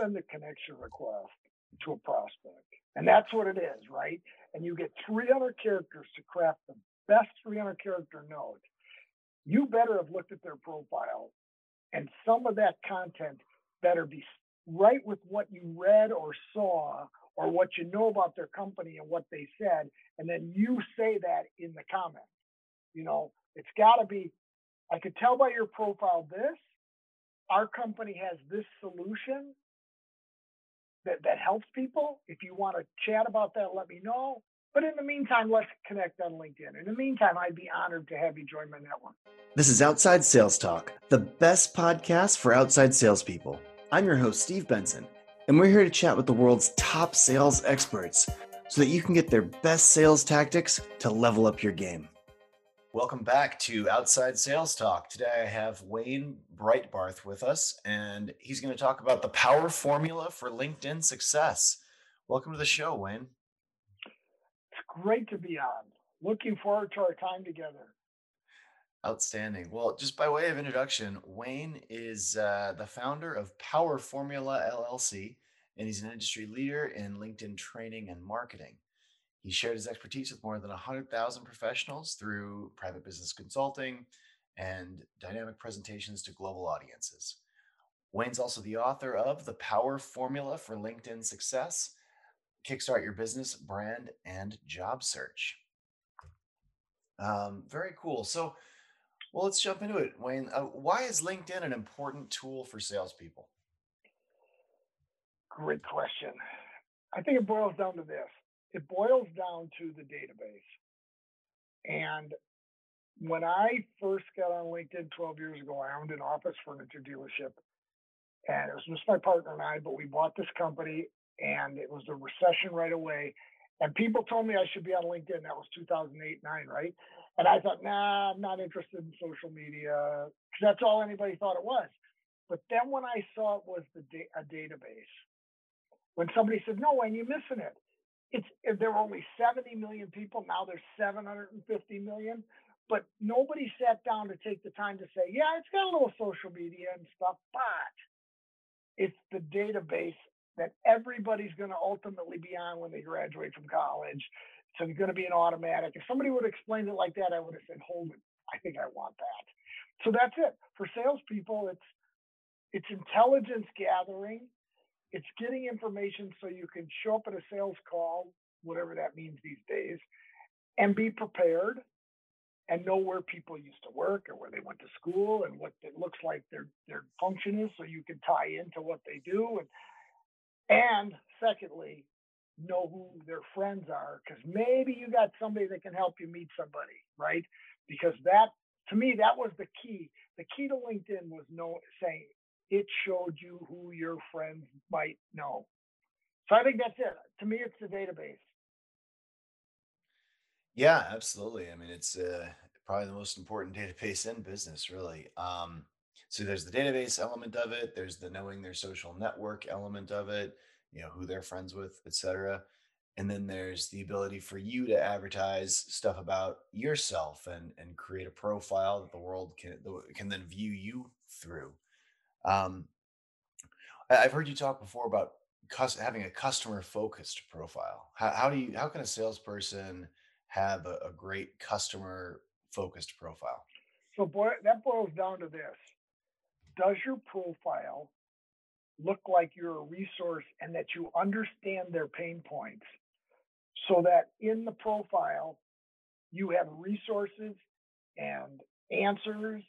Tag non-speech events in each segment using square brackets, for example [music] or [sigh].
send a connection request to a prospect. And that's what it is, right? And you get 300 characters to craft the best 300 character note. You better have looked at their profile, and some of that content better be right with what you read or saw or what you know about their company and what they said. And then you say that in the comments. You know, it's got to be, I could tell by your profile this, our company has this solution that, that helps people. If you want to chat about that, let me know. But in the meantime, let's connect on LinkedIn. In the meantime, I'd be honored to have you join my network. This is Outside Sales Talk, the best podcast for outside salespeople. I'm your host, Steve Benson, and we're here to chat with the world's top sales experts so that you can get their best sales tactics to level up your game. Welcome back to Outside Sales Talk. Today I have Wayne Breitbarth with us, and he's going to talk about the power formula for LinkedIn success. Welcome to the show, Wayne. It's great to be on. Looking forward to our time together. Outstanding. Well, just by way of introduction, Wayne is uh, the founder of Power Formula LLC, and he's an industry leader in LinkedIn training and marketing. He shared his expertise with more than 100,000 professionals through private business consulting and dynamic presentations to global audiences. Wayne's also the author of The Power Formula for LinkedIn Success Kickstart Your Business, Brand, and Job Search. Um, very cool. So, well, let's jump into it. Wayne, uh, why is LinkedIn an important tool for salespeople? Great question. I think it boils down to this it boils down to the database. And when I first got on LinkedIn 12 years ago, I owned an office furniture dealership. And it was just my partner and I, but we bought this company and it was a recession right away. And people told me I should be on LinkedIn. That was 2008, 9, right? And I thought, nah, I'm not interested in social media because that's all anybody thought it was. But then when I saw it was the da- a database, when somebody said, no, Wayne, you're missing it it's if there were only 70 million people, now there's 750 million. But nobody sat down to take the time to say, yeah, it's got a little social media and stuff, but it's the database that everybody's going to ultimately be on when they graduate from college. So it's going to be an automatic. If somebody would have explained it like that, I would have said, hold it. I think I want that. So that's it. For salespeople, it's it's intelligence gathering it's getting information so you can show up at a sales call, whatever that means these days, and be prepared and know where people used to work or where they went to school and what it looks like their their function is so you can tie into what they do and and secondly know who their friends are because maybe you got somebody that can help you meet somebody right? Because that to me that was the key. The key to linkedin was no saying it showed you who your friends might know. So I think that's it. To me, it's the database. Yeah, absolutely. I mean, it's uh, probably the most important [laughs] database in business, really. Um, so there's the database element of it. There's the knowing their social network element of it. You know who they're friends with, etc. And then there's the ability for you to advertise stuff about yourself and and create a profile that the world can can then view you through. Um, I've heard you talk before about having a customer focused profile. How, how, do you how can a salesperson have a, a great customer focused profile? So boy, that boils down to this: Does your profile look like you're a resource and that you understand their pain points, so that in the profile you have resources and answers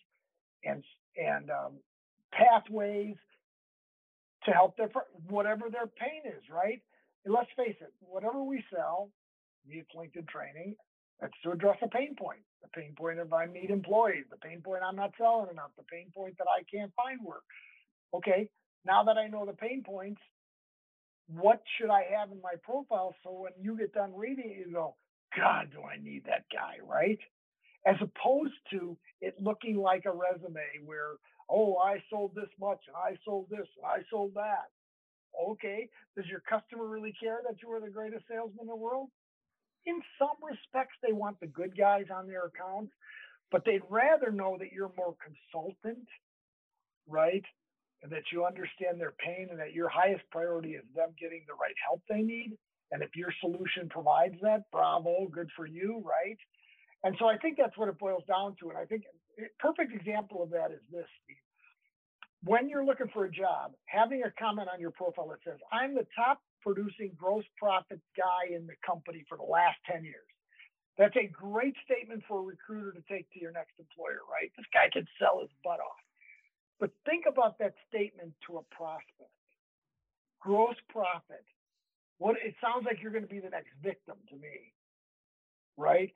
and and um, pathways to help their whatever their pain is, right? And let's face it, whatever we sell, it's LinkedIn training, that's to address a pain point. The pain point of I need employees, the pain point I'm not selling enough, the pain point that I can't find work. Okay, now that I know the pain points, what should I have in my profile so when you get done reading you go, God, do I need that guy, right? As opposed to it looking like a resume where oh, I sold this much I sold this I sold that. Okay, does your customer really care that you are the greatest salesman in the world? In some respects, they want the good guys on their accounts, but they'd rather know that you're more consultant, right? and that you understand their pain and that your highest priority is them getting the right help they need. And if your solution provides that, bravo, good for you, right? And so I think that's what it boils down to. And I think perfect example of that is this, Steve. When you're looking for a job, having a comment on your profile that says, I'm the top producing gross profit guy in the company for the last 10 years. That's a great statement for a recruiter to take to your next employer, right? This guy can sell his butt off. But think about that statement to a prospect. Gross profit. What it sounds like you're going to be the next victim to me, right?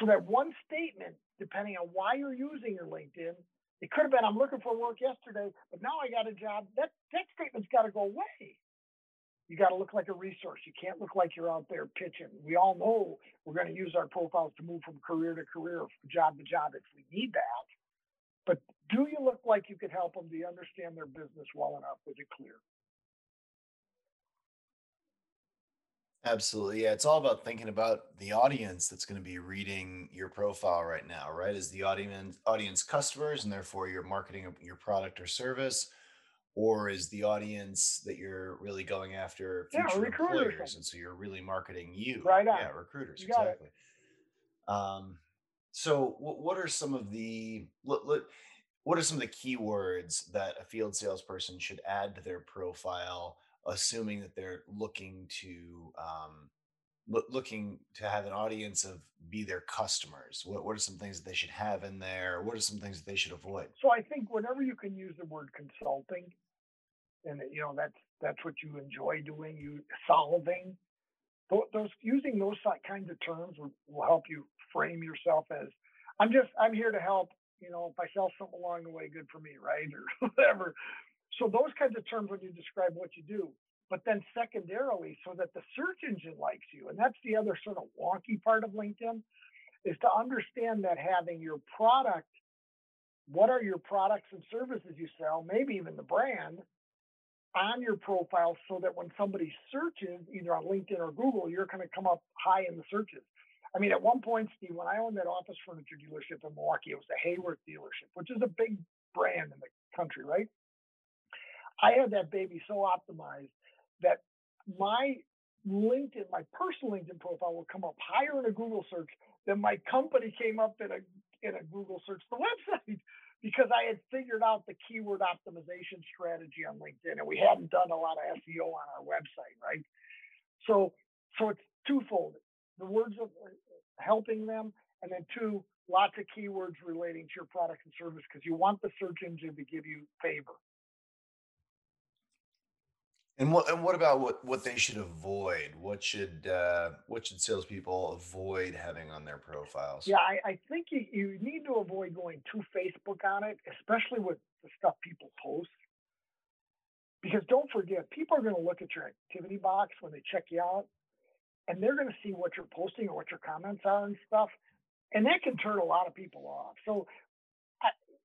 So that one statement, depending on why you're using your LinkedIn, it could have been I'm looking for work yesterday, but now I got a job. That that statement's got to go away. You got to look like a resource. You can't look like you're out there pitching. We all know we're going to use our profiles to move from career to career, from job to job if we need that. But do you look like you could help them? Do you understand their business well enough? Is it clear? Absolutely. Yeah. It's all about thinking about the audience that's going to be reading your profile right now, right? Is the audience audience customers and therefore you're marketing your product or service? Or is the audience that you're really going after Yeah, future recruiters. employers? And so you're really marketing you. Right Yeah, recruiters, it. exactly. Um, so what, what are some of the what, what what are some of the keywords that a field salesperson should add to their profile, assuming that they're looking to um, loo- looking to have an audience of be their customers? What what are some things that they should have in there? What are some things that they should avoid? So I think whenever you can use the word consulting, and you know that's that's what you enjoy doing, you solving tho- those using those kinds of terms will, will help you frame yourself as I'm just I'm here to help. You know, if I sell something along the way, good for me, right, [laughs] or whatever. So those kinds of terms when you describe what you do, but then secondarily, so that the search engine likes you, and that's the other sort of wonky part of LinkedIn, is to understand that having your product, what are your products and services you sell, maybe even the brand, on your profile so that when somebody searches either on LinkedIn or Google, you're going to come up high in the searches. I mean, at one point, Steve, when I owned that office furniture dealership in Milwaukee, it was the Haworth dealership, which is a big brand in the country, right? I had that baby so optimized that my LinkedIn, my personal LinkedIn profile will come up higher in a Google search than my company came up in a in a Google search the [laughs] website because I had figured out the keyword optimization strategy on LinkedIn and we hadn't done a lot of SEO on our website, right? So so it's twofold. The words of uh, helping them and then two, lots of keywords relating to your product and service because you want the search engine to give you favor. And what and what about what what they should avoid? What should uh, what should salespeople avoid having on their profiles? Yeah, I, I think you, you need to avoid going too Facebook on it, especially with the stuff people post. Because don't forget, people are going to look at your activity box when they check you out, and they're going to see what you're posting or what your comments are and stuff. And that can turn a lot of people off. So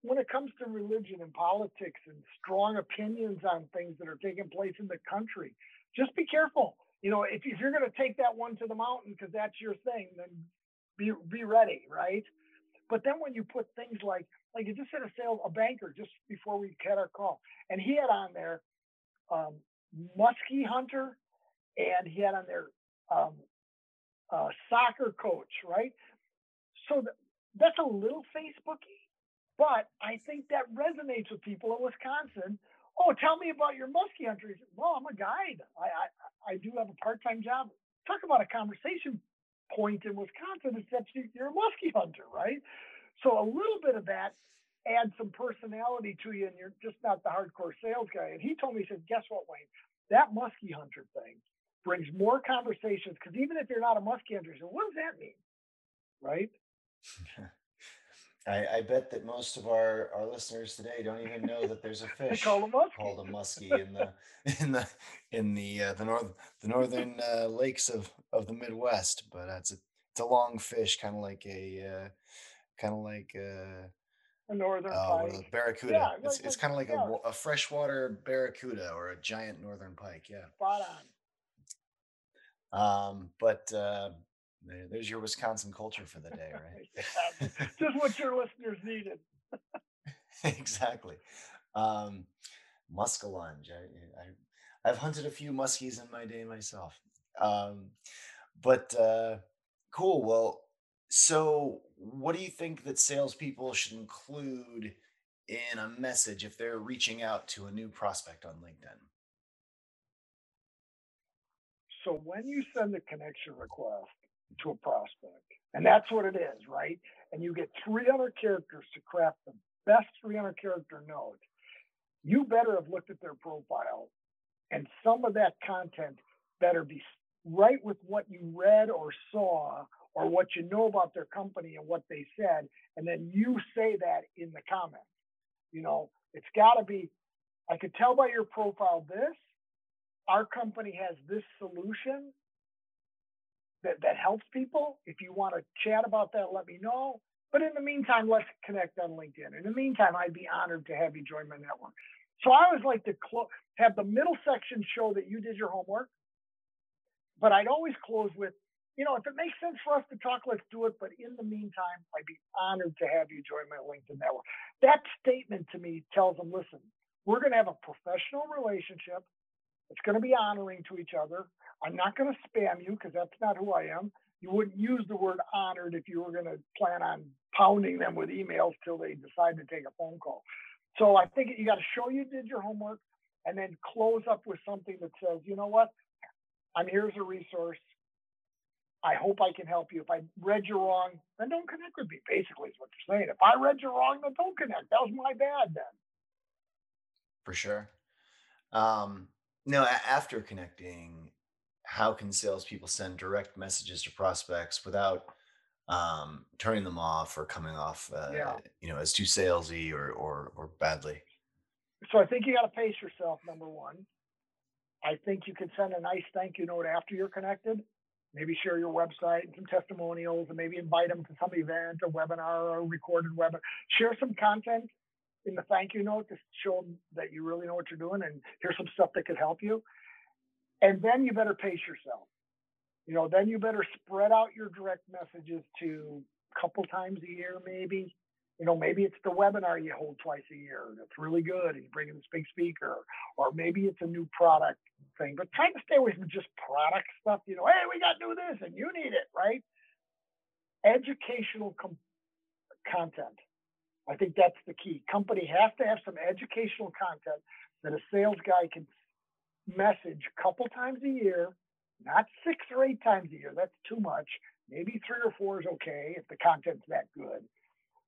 when it comes to religion and politics and strong opinions on things that are taking place in the country, just be careful. You know, if, if you're going to take that one to the mountain because that's your thing, then be be ready, right? But then when you put things like like you just had a sale, a banker just before we had our call, and he had on there um, muskie hunter, and he had on there um, uh, soccer coach, right? So th- that's a little Facebooky, but I think that resonates with people in Wisconsin. Oh, tell me about your muskie hunter. Well, I'm a guide. I, I I do have a part-time job. Talk about a conversation point in Wisconsin. You- you're a muskie hunter, right? So a little bit of that adds some personality to you, and you're just not the hardcore sales guy. And he told me, he said, guess what, Wayne? That muskie hunter thing brings more conversations because even if you're not a muskie hunter, you say, what does that mean, right? [laughs] I, I bet that most of our, our listeners today don't even know that there's a [laughs] fish them muskie. called a muskie in the [laughs] in the in the uh, the north the northern uh, lakes of of the Midwest. But it's a it's a long fish, kind of like a uh, kind of like uh, A northern pike. barracuda. Yeah, It's like, it's like kind of like a, yeah, wa- a freshwater barracuda or a giant northern pike. Yeah. spot on. Um, but uh, there, there's your Wisconsin culture for the day, right? [laughs] just what your listeners needed. [laughs] exactly. Um, Muskellunge. I, I, I've hunted a few muskies in my day myself. Um, but uh, cool. Well, so what do you think that salespeople should include in a message if they're reaching out to a new prospect on LinkedIn? So when you send a connection request to a prospect, and that's what it is, right? And you get 300 characters to craft the best 300 character note, you better have looked at their profile and some of that content better be right with what you read or saw or what you know about their company and what they said. And then you say that in the comments. You know, it's got to be, I could tell by your profile this, our company has this solution that, that helps people. If you want to chat about that, let me know. But in the meantime, let's connect on LinkedIn. In the meantime, I'd be honored to have you join my network. So I always like to clo- have the middle section show that you did your homework, but I'd always close with, you know, if it makes sense for us to talk, let's do it. But in the meantime, I'd be honored to have you join my LinkedIn network. That statement to me tells them, listen, we're going to have a professional relationship. It's going to be honoring to each other. I'm not going to spam you because that's not who I am. You wouldn't use the word honored if you were going to plan on pounding them with emails till they decide to take a phone call. So I think you got to show you did your homework and then close up with something that says, you know what? I'm here as a resource. I hope I can help you. If I read you wrong, then don't connect with me, basically, is what you're saying. If I read you wrong, then don't connect. That was my bad then. For sure. Um, no, after connecting, how can salespeople send direct messages to prospects without um, turning them off or coming off, uh, Yeah. you know, as too salesy or or or badly? So I think you got to pace yourself, number one. I think you could send a nice thank you note after you're connected. Maybe share your website and some testimonials and maybe invite them to some event, a webinar, or a recorded webinar. Share some content in the thank you note to show them that you really know what you're doing and here's some stuff that could help you. And then you better pace yourself. You know, then you better spread out your direct messages to a couple times a year, maybe. You know, maybe it's the webinar you hold twice a year that's really good and you bring in this big speaker, or maybe it's a new product thing. But try to stay away from just product stuff. You know, hey, we got to do this and you need it, right? Educational com- content. I think that's the key. Company has to have some educational content that a sales guy can message a couple times a year, not six or eight times a year. That's too much. Maybe three or four is okay if the content's that good.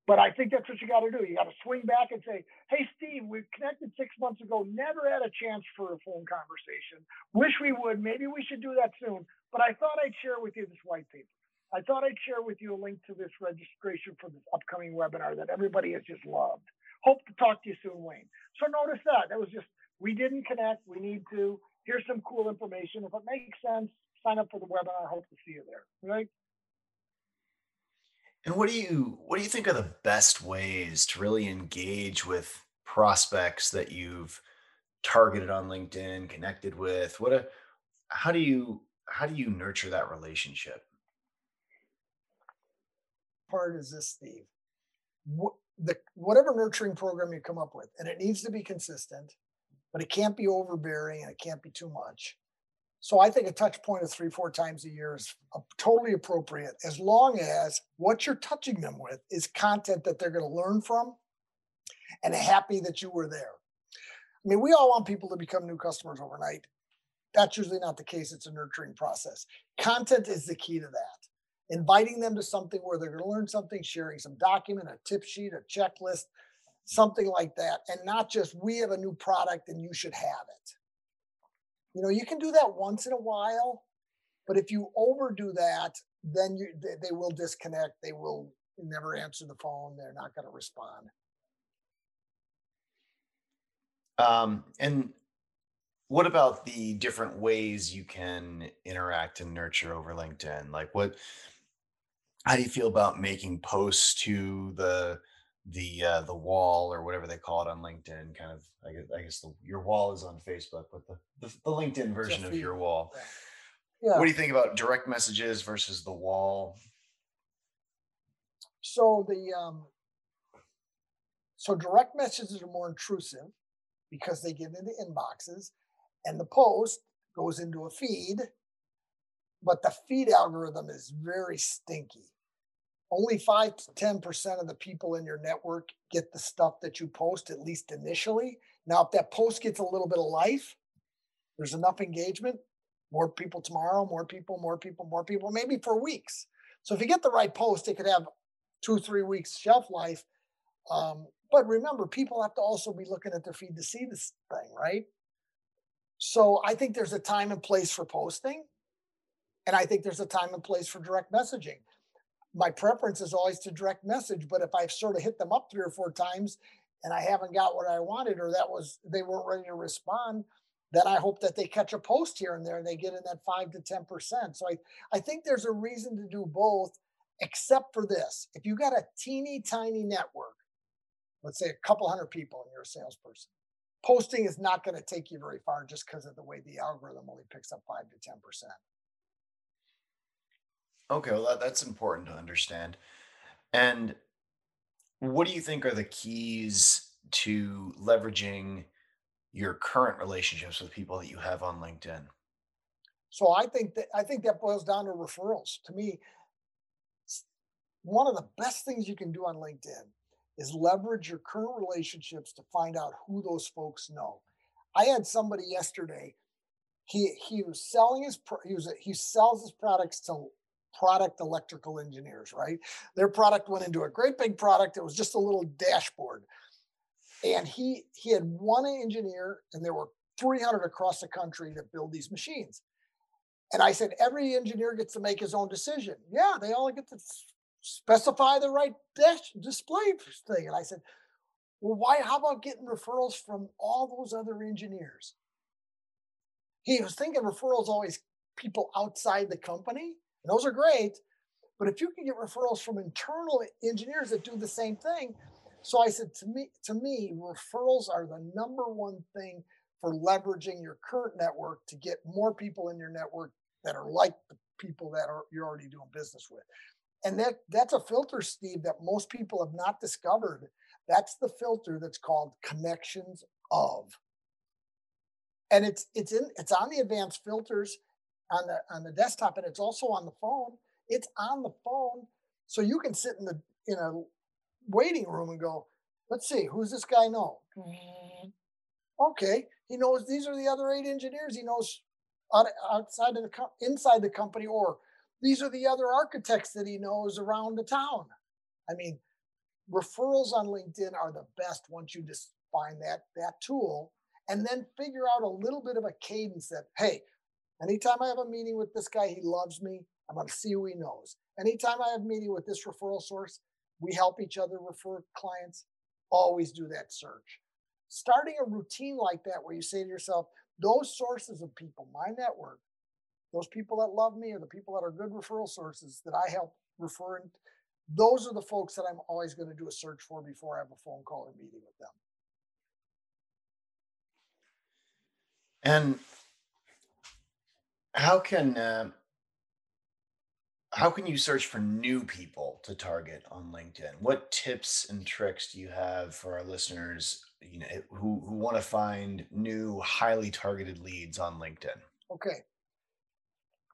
But I think that's what you got to do. You got to swing back and say, "Hey, Steve, we connected six months ago. Never had a chance for a phone conversation. Wish we would. Maybe we should do that soon. But I thought I'd share with you this white paper. I thought I'd share with you a link to this registration for this upcoming webinar that everybody has just loved. Hope to talk to you soon, Wayne. So notice that. That was just, we didn't connect. We need to. Here's some cool information. If it makes sense, sign up for the webinar. Hope to see you there. Right? And what do you what do you think are the best ways to really engage with prospects that you've targeted on LinkedIn, connected with? What a how do you how do you nurture that relationship? Part is this, Steve. Wh- The, whatever nurturing program you come up with, and it needs to be consistent, but it can't be overbearing and it can't be too much. So I think a touch point of three, four times a year is totally appropriate as long as what you're touching them with is content that they're going to learn from and happy that you were there. I mean, we all want people to become new customers overnight. That's usually not the case. It's a nurturing process. Content is the key to that inviting them to something where they're going to learn something, sharing some document, a tip sheet, a checklist, something like that, and not just we have a new product and you should have it. You know, you can do that once in a while, but if you overdo that, then you they, will disconnect. They will never answer the phone. They're not going to respond. Um, and what about the different ways you can interact and nurture over LinkedIn? Like what how do you feel about making posts to the the uh, the wall or whatever they call it on LinkedIn? Kind of, I guess, I guess the, your wall is on Facebook, but the, the the LinkedIn version of your wall. Yeah. What do you think about direct messages versus the wall? So the um, so direct messages are more intrusive because they get into inboxes and the post goes into a feed, but the feed algorithm is very stinky. Only 5 to 10% of the people in your network get the stuff that you post, at least initially. Now, if that post gets a little bit of life, there's enough engagement, more people tomorrow, more people, more people, more people, maybe for weeks. So if you get the right post, it could have two, three weeks shelf life. Um, but remember, people have to also be looking at their feed to see this thing, right? So I think there's a time and place for posting. And I think there's a time and place for direct messaging. My preference is always to direct message, but if I've sort of hit them up three or four times and I haven't got what I wanted, or that was they weren't ready to respond, then I hope that they catch a post here and there and they get in that five to 10%. So I, I think there's a reason to do both, except for this. If you got a teeny tiny network, let's say a couple hundred people and you're a salesperson, posting is not going to take you very far just because of the way the algorithm only picks up five to 10%. Okay, well, that, that's important to understand. And what do you think are the keys to leveraging your current relationships with people that you have on LinkedIn? So I think that I think that boils down to referrals. To me, one of the best things you can do on LinkedIn is leverage your current relationships to find out who those folks know. I had somebody yesterday. He he was selling his he was he sells his products to product electrical engineers. Right, their product went into a great big product. It was just a little dashboard, and he he had one engineer, and there were 300 across the country that build these machines. And I said, every engineer gets to make his own decision. Yeah, they all get to specify the right dash display thing. And I said, well, why? How about getting referrals from all those other engineers? He was thinking referrals always people outside the company. And those are great. But if you can get referrals from internal engineers that do the same thing, so I said to me, to me, referrals are the number one thing for leveraging your current network to get more people in your network that are like the people that are you're already doing business with and that that's a filter steve that most people have not discovered that's the filter that's called connections of and it's it's in it's on the advanced filters on the on the desktop and it's also on the phone it's on the phone so you can sit in the in a waiting room and go let's see who's this guy know mm-hmm. okay he knows these are the other eight engineers he knows outside of the inside the company or these are the other architects that he knows around the town. I mean, referrals on LinkedIn are the best once you just find that that tool and then figure out a little bit of a cadence that hey, anytime I have a meeting with this guy, he loves me. I'm going to see who he knows. Anytime I have a meeting with this referral source, we help each other refer clients. Always do that search. Starting a routine like that where you say to yourself, those sources of people, my network, those people that love me or the people that are good referral sources that I help refer, those are the folks that I'm always going to do a search for before I have a phone call or meeting with them. And how can uh, how can you search for new people to target on LinkedIn? What tips and tricks do you have for our listeners, you know, who who want to find new, highly targeted leads on LinkedIn? Okay,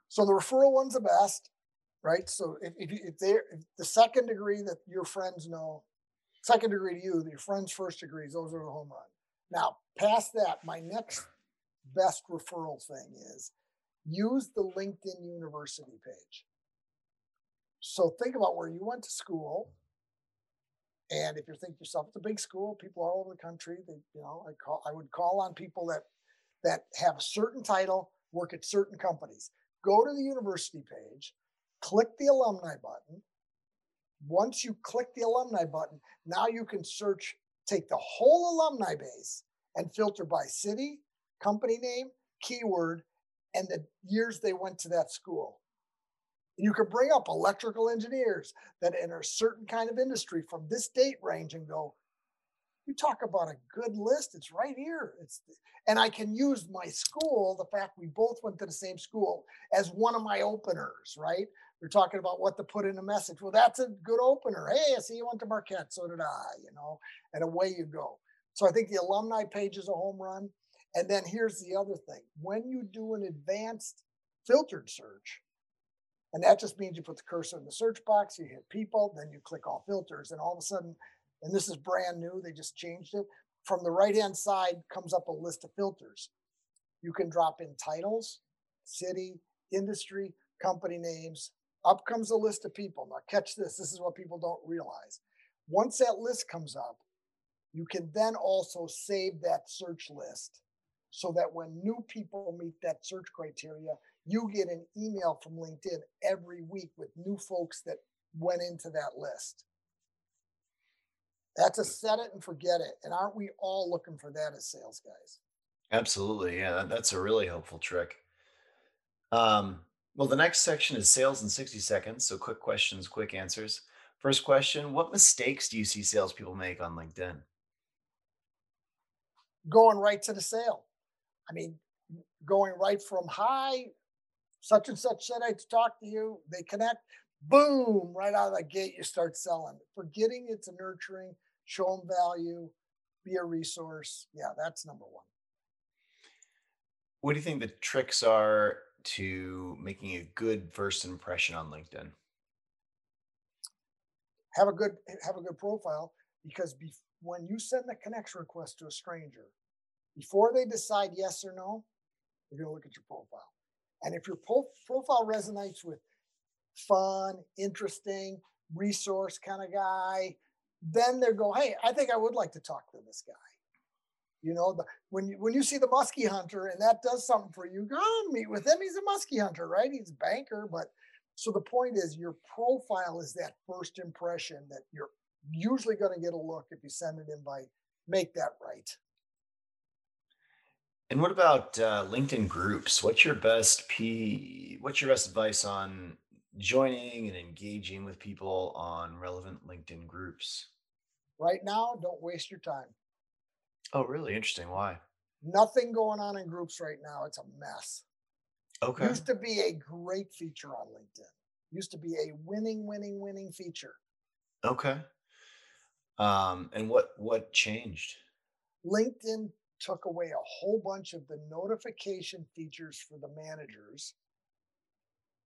so the referral one's the best, right? So if, if, if they're if the second degree that your friends know, second degree to you, your friends' first degrees, those are the home run. Now, past that, my next best referral thing is use the LinkedIn University page. So think about where you went to school. And if you're thinking yourself, it's a big school, people all over the country. They, you know, I call I would call on people that that have a certain title, work at certain companies go to the university page, click the alumni button. Once you click the alumni button, now you can search, take the whole alumni base and filter by city, company name, keyword, and the years they went to that school. You could bring up electrical engineers that enter a certain kind of industry from this date range and go, you talk about a good list it's right here it's and i can use my school the fact we both went to the same school as one of my openers right we're talking about what to put in a message well that's a good opener hey i see you went to marquette so did i you know and away you go So I think the alumni page is a home run. And then here's the other thing when you do an advanced filtered search, and that just means you put the cursor in the search box, you hit people, then you click all filters, and all of a sudden, and this is brand new, they just changed it. From the right hand side comes up a list of filters. You can drop in titles, city, industry, company names. Up comes a list of people. Now, catch this this is what people don't realize. Once that list comes up, you can then also save that search list so that when new people meet that search criteria, you get an email from LinkedIn every week with new folks that went into that list. That's a set it and forget it. And aren't we all looking for that as sales guys? Absolutely. Yeah, that's a really helpful trick. Um, well, the next section is sales in 60 seconds. So quick questions, quick answers. First question What mistakes do you see salespeople make on LinkedIn? Going right to the sale. I mean, going right from hi, such and such said I'd talk to you. They connect, boom, right out of the gate, you start selling. Forgetting it's a nurturing, show them value, be a resource. Yeah, that's number one. What do you think the tricks are to making a good first impression on LinkedIn? Have a good have a good profile because be, when you send the connection request to a stranger, before they decide yes or no, they're going to look at your profile. And if your profile resonates with fun, interesting, resource kind of guy, then they go, hey, I think I would like to talk to this guy. You know, the, when you when you see the muskie hunter and that does something for you, go meet with him. He's a muskie hunter, right? He's a banker, but so the point is your profile is that first impression that you're usually going to get a look if you send an invite. Make that right. And what about uh, LinkedIn groups? What's your best p? What's your best advice on joining and engaging with people on relevant LinkedIn groups? Right now, don't waste your time. Oh, really? Interesting. Why? Nothing going on in groups right now. It's a mess. Okay. Used to be a great feature on LinkedIn. Used to be a winning, winning, winning feature. Okay. Um, and what what changed? LinkedIn took away a whole bunch of the notification features for the managers.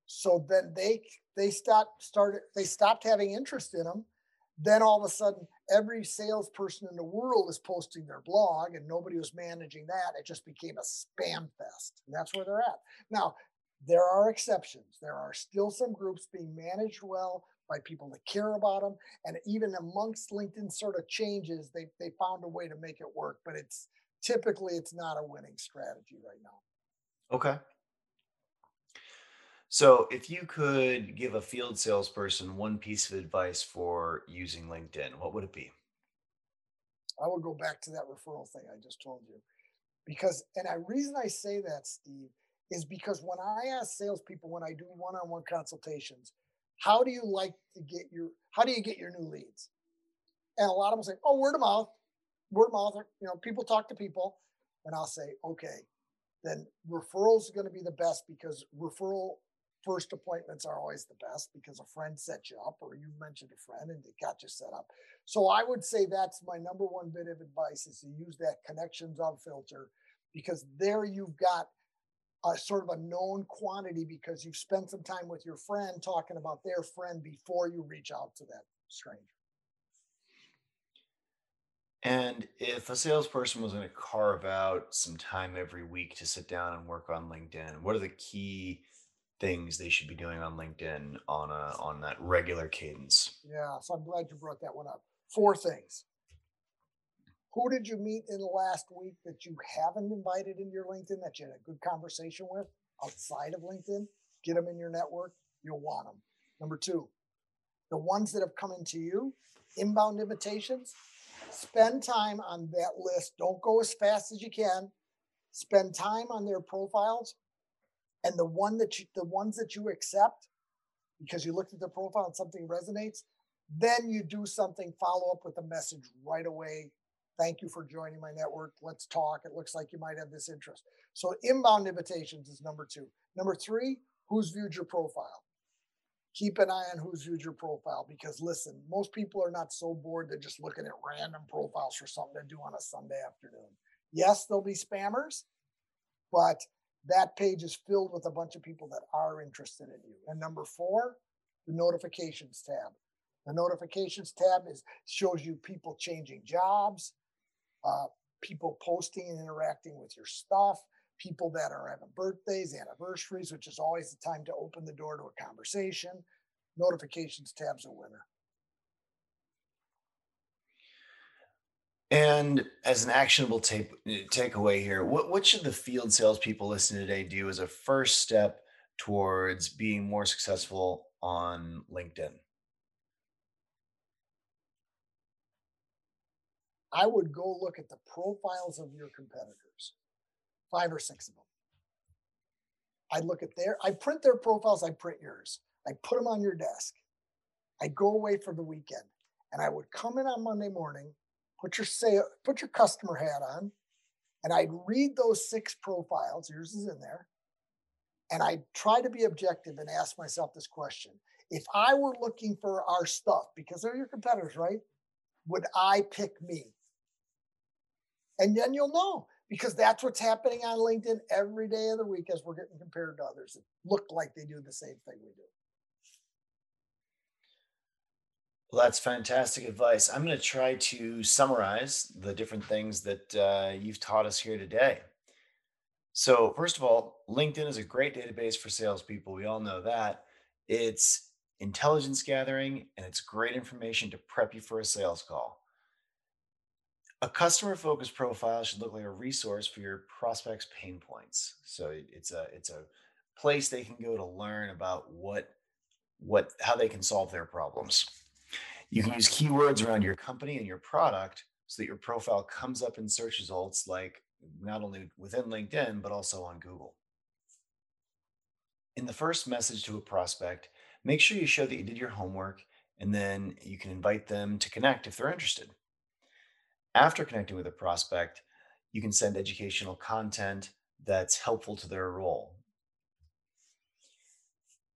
So then they they stopped started they stopped having interest in them. Then all of a sudden, every salesperson in the world is posting their blog, and nobody was managing that. It just became a spam fest, and that's where they're at now. There are exceptions. There are still some groups being managed well by people that care about them, and even amongst LinkedIn sort of changes, they they found a way to make it work. But it's typically it's not a winning strategy right now. Okay. So, if you could give a field salesperson one piece of advice for using LinkedIn, what would it be? I will go back to that referral thing I just told you. Because, and the reason I say that, Steve, is because when I ask salespeople when I do one-on-one consultations, how do you like to get your how do you get your new leads? And a lot of them say, oh, word of mouth word of mouth, you know, people talk to people, and I'll say, okay, then referrals are going to be the best because referral first appointments are always the best because a friend set you up or you mentioned a friend and they got you set up. So I would say that's my number one bit of advice is to use that connections on filter because there you've got a sort of a known quantity because you've spent some time with your friend talking about their friend before you reach out to that stranger. And if a salesperson was going to carve out some time every week to sit down and work on LinkedIn, what are the key things they should be doing on LinkedIn on a on that regular cadence? Yeah, so I'm glad you brought that one up. Four things. Who did you meet in the last week that you haven't invited into your LinkedIn that you had a good conversation with outside of LinkedIn? Get them in your network. You'll want them. Number two, the ones that have come into you, inbound invitations, spend time on that list. Don't go as fast as you can. Spend time on their profiles, and the one that you, the ones that you accept, because you looked at their profile and something resonates, then you do something. Follow up with a message right away. Thank you for joining my network. Let's talk. It looks like you might have this interest. So inbound invitations is number two. Number three, who's viewed your profile? Keep an eye on who's viewed your profile because listen, most people are not so bored they're just looking at random profiles for something to do on a Sunday afternoon. Yes, there'll be spammers, but that page is filled with a bunch of people that are interested in you. And number four, the notifications tab. The notifications tab is shows you people changing jobs, uh, people posting and interacting with your stuff, people that are having birthdays, anniversaries, which is always the time to open the door to a conversation. Notifications tab's a winner. And as an actionable take, takeaway here, what, what should the field salespeople listening today do as a first step towards being more successful on LinkedIn? I would go look at the profiles of your competitors, five or six of them. I'd look at their, I print their profiles, I print yours. I put them on your desk. I'd go away for the weekend and I would come in on Monday morning put your say put your customer hat on, and I'd read those six profiles. Yours is in there, and I'd try to be objective and ask myself this question: If I were looking for our stuff, because they're your competitors, right? Would I pick me? And then you'll know because that's what's happening on LinkedIn every day of the week as we're getting compared to others that look like they do the same thing we do. Well, that's fantastic advice. I'm going to try to summarize the different things that uh, you've taught us here today. So, first of all, LinkedIn is a great database for salespeople. We all know that. It's intelligence gathering and it's great information to prep you for a sales call. A customer focused profile should look like a resource for your prospects' pain points. So it's a it's a place they can go to learn about what what how they can solve their problems. You can use keywords around your company and your product so that your profile comes up in search results, like not only within LinkedIn, but also on Google. In the first message to a prospect, make sure you show that you did your homework and then you can invite them to connect if they're interested. After connecting with a prospect, you can send educational content that's helpful to their role.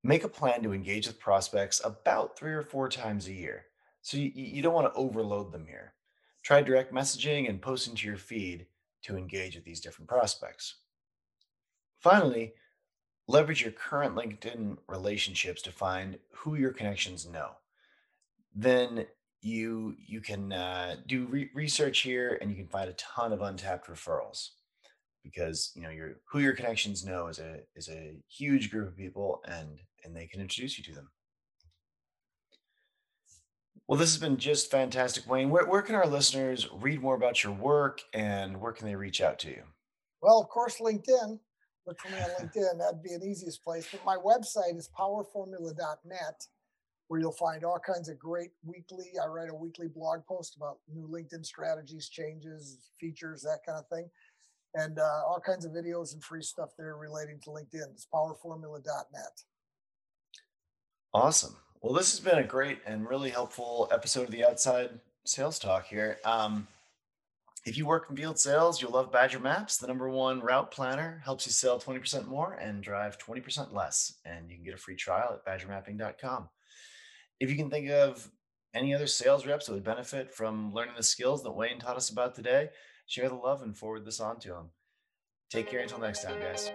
Make a plan to engage with prospects about three or four times a year. So you, you don't want to overload them here. Try direct messaging and posting to your feed to engage with these different prospects. Finally, leverage your current LinkedIn relationships to find who your connections know. Then you you can uh, do re- research here, and you can find a ton of untapped referrals because you know your who your connections know is a is a huge group of people, and and they can introduce you to them. Well, this has been just fantastic, Wayne. Where, where can our listeners read more about your work and where can they reach out to you? Well, of course, LinkedIn. Look for me on LinkedIn. That'd be an easiest place. But my website is powerformula.net, where you'll find all kinds of great weekly. I write a weekly blog post about new LinkedIn strategies, changes, features, that kind of thing, and uh, all kinds of videos and free stuff there relating to LinkedIn. It's powerformula.net. Awesome. Well, this has been a great and really helpful episode of the Outside Sales Talk here. Um, if you work in field sales, you'll love Badger Maps. The number one route planner helps you sell 20% more and drive 20% less. And you can get a free trial at badgermapping.com. If you can think of any other sales reps that would benefit from learning the skills that Wayne taught us about today, share the love and forward this on to them. Take care until next time, guys.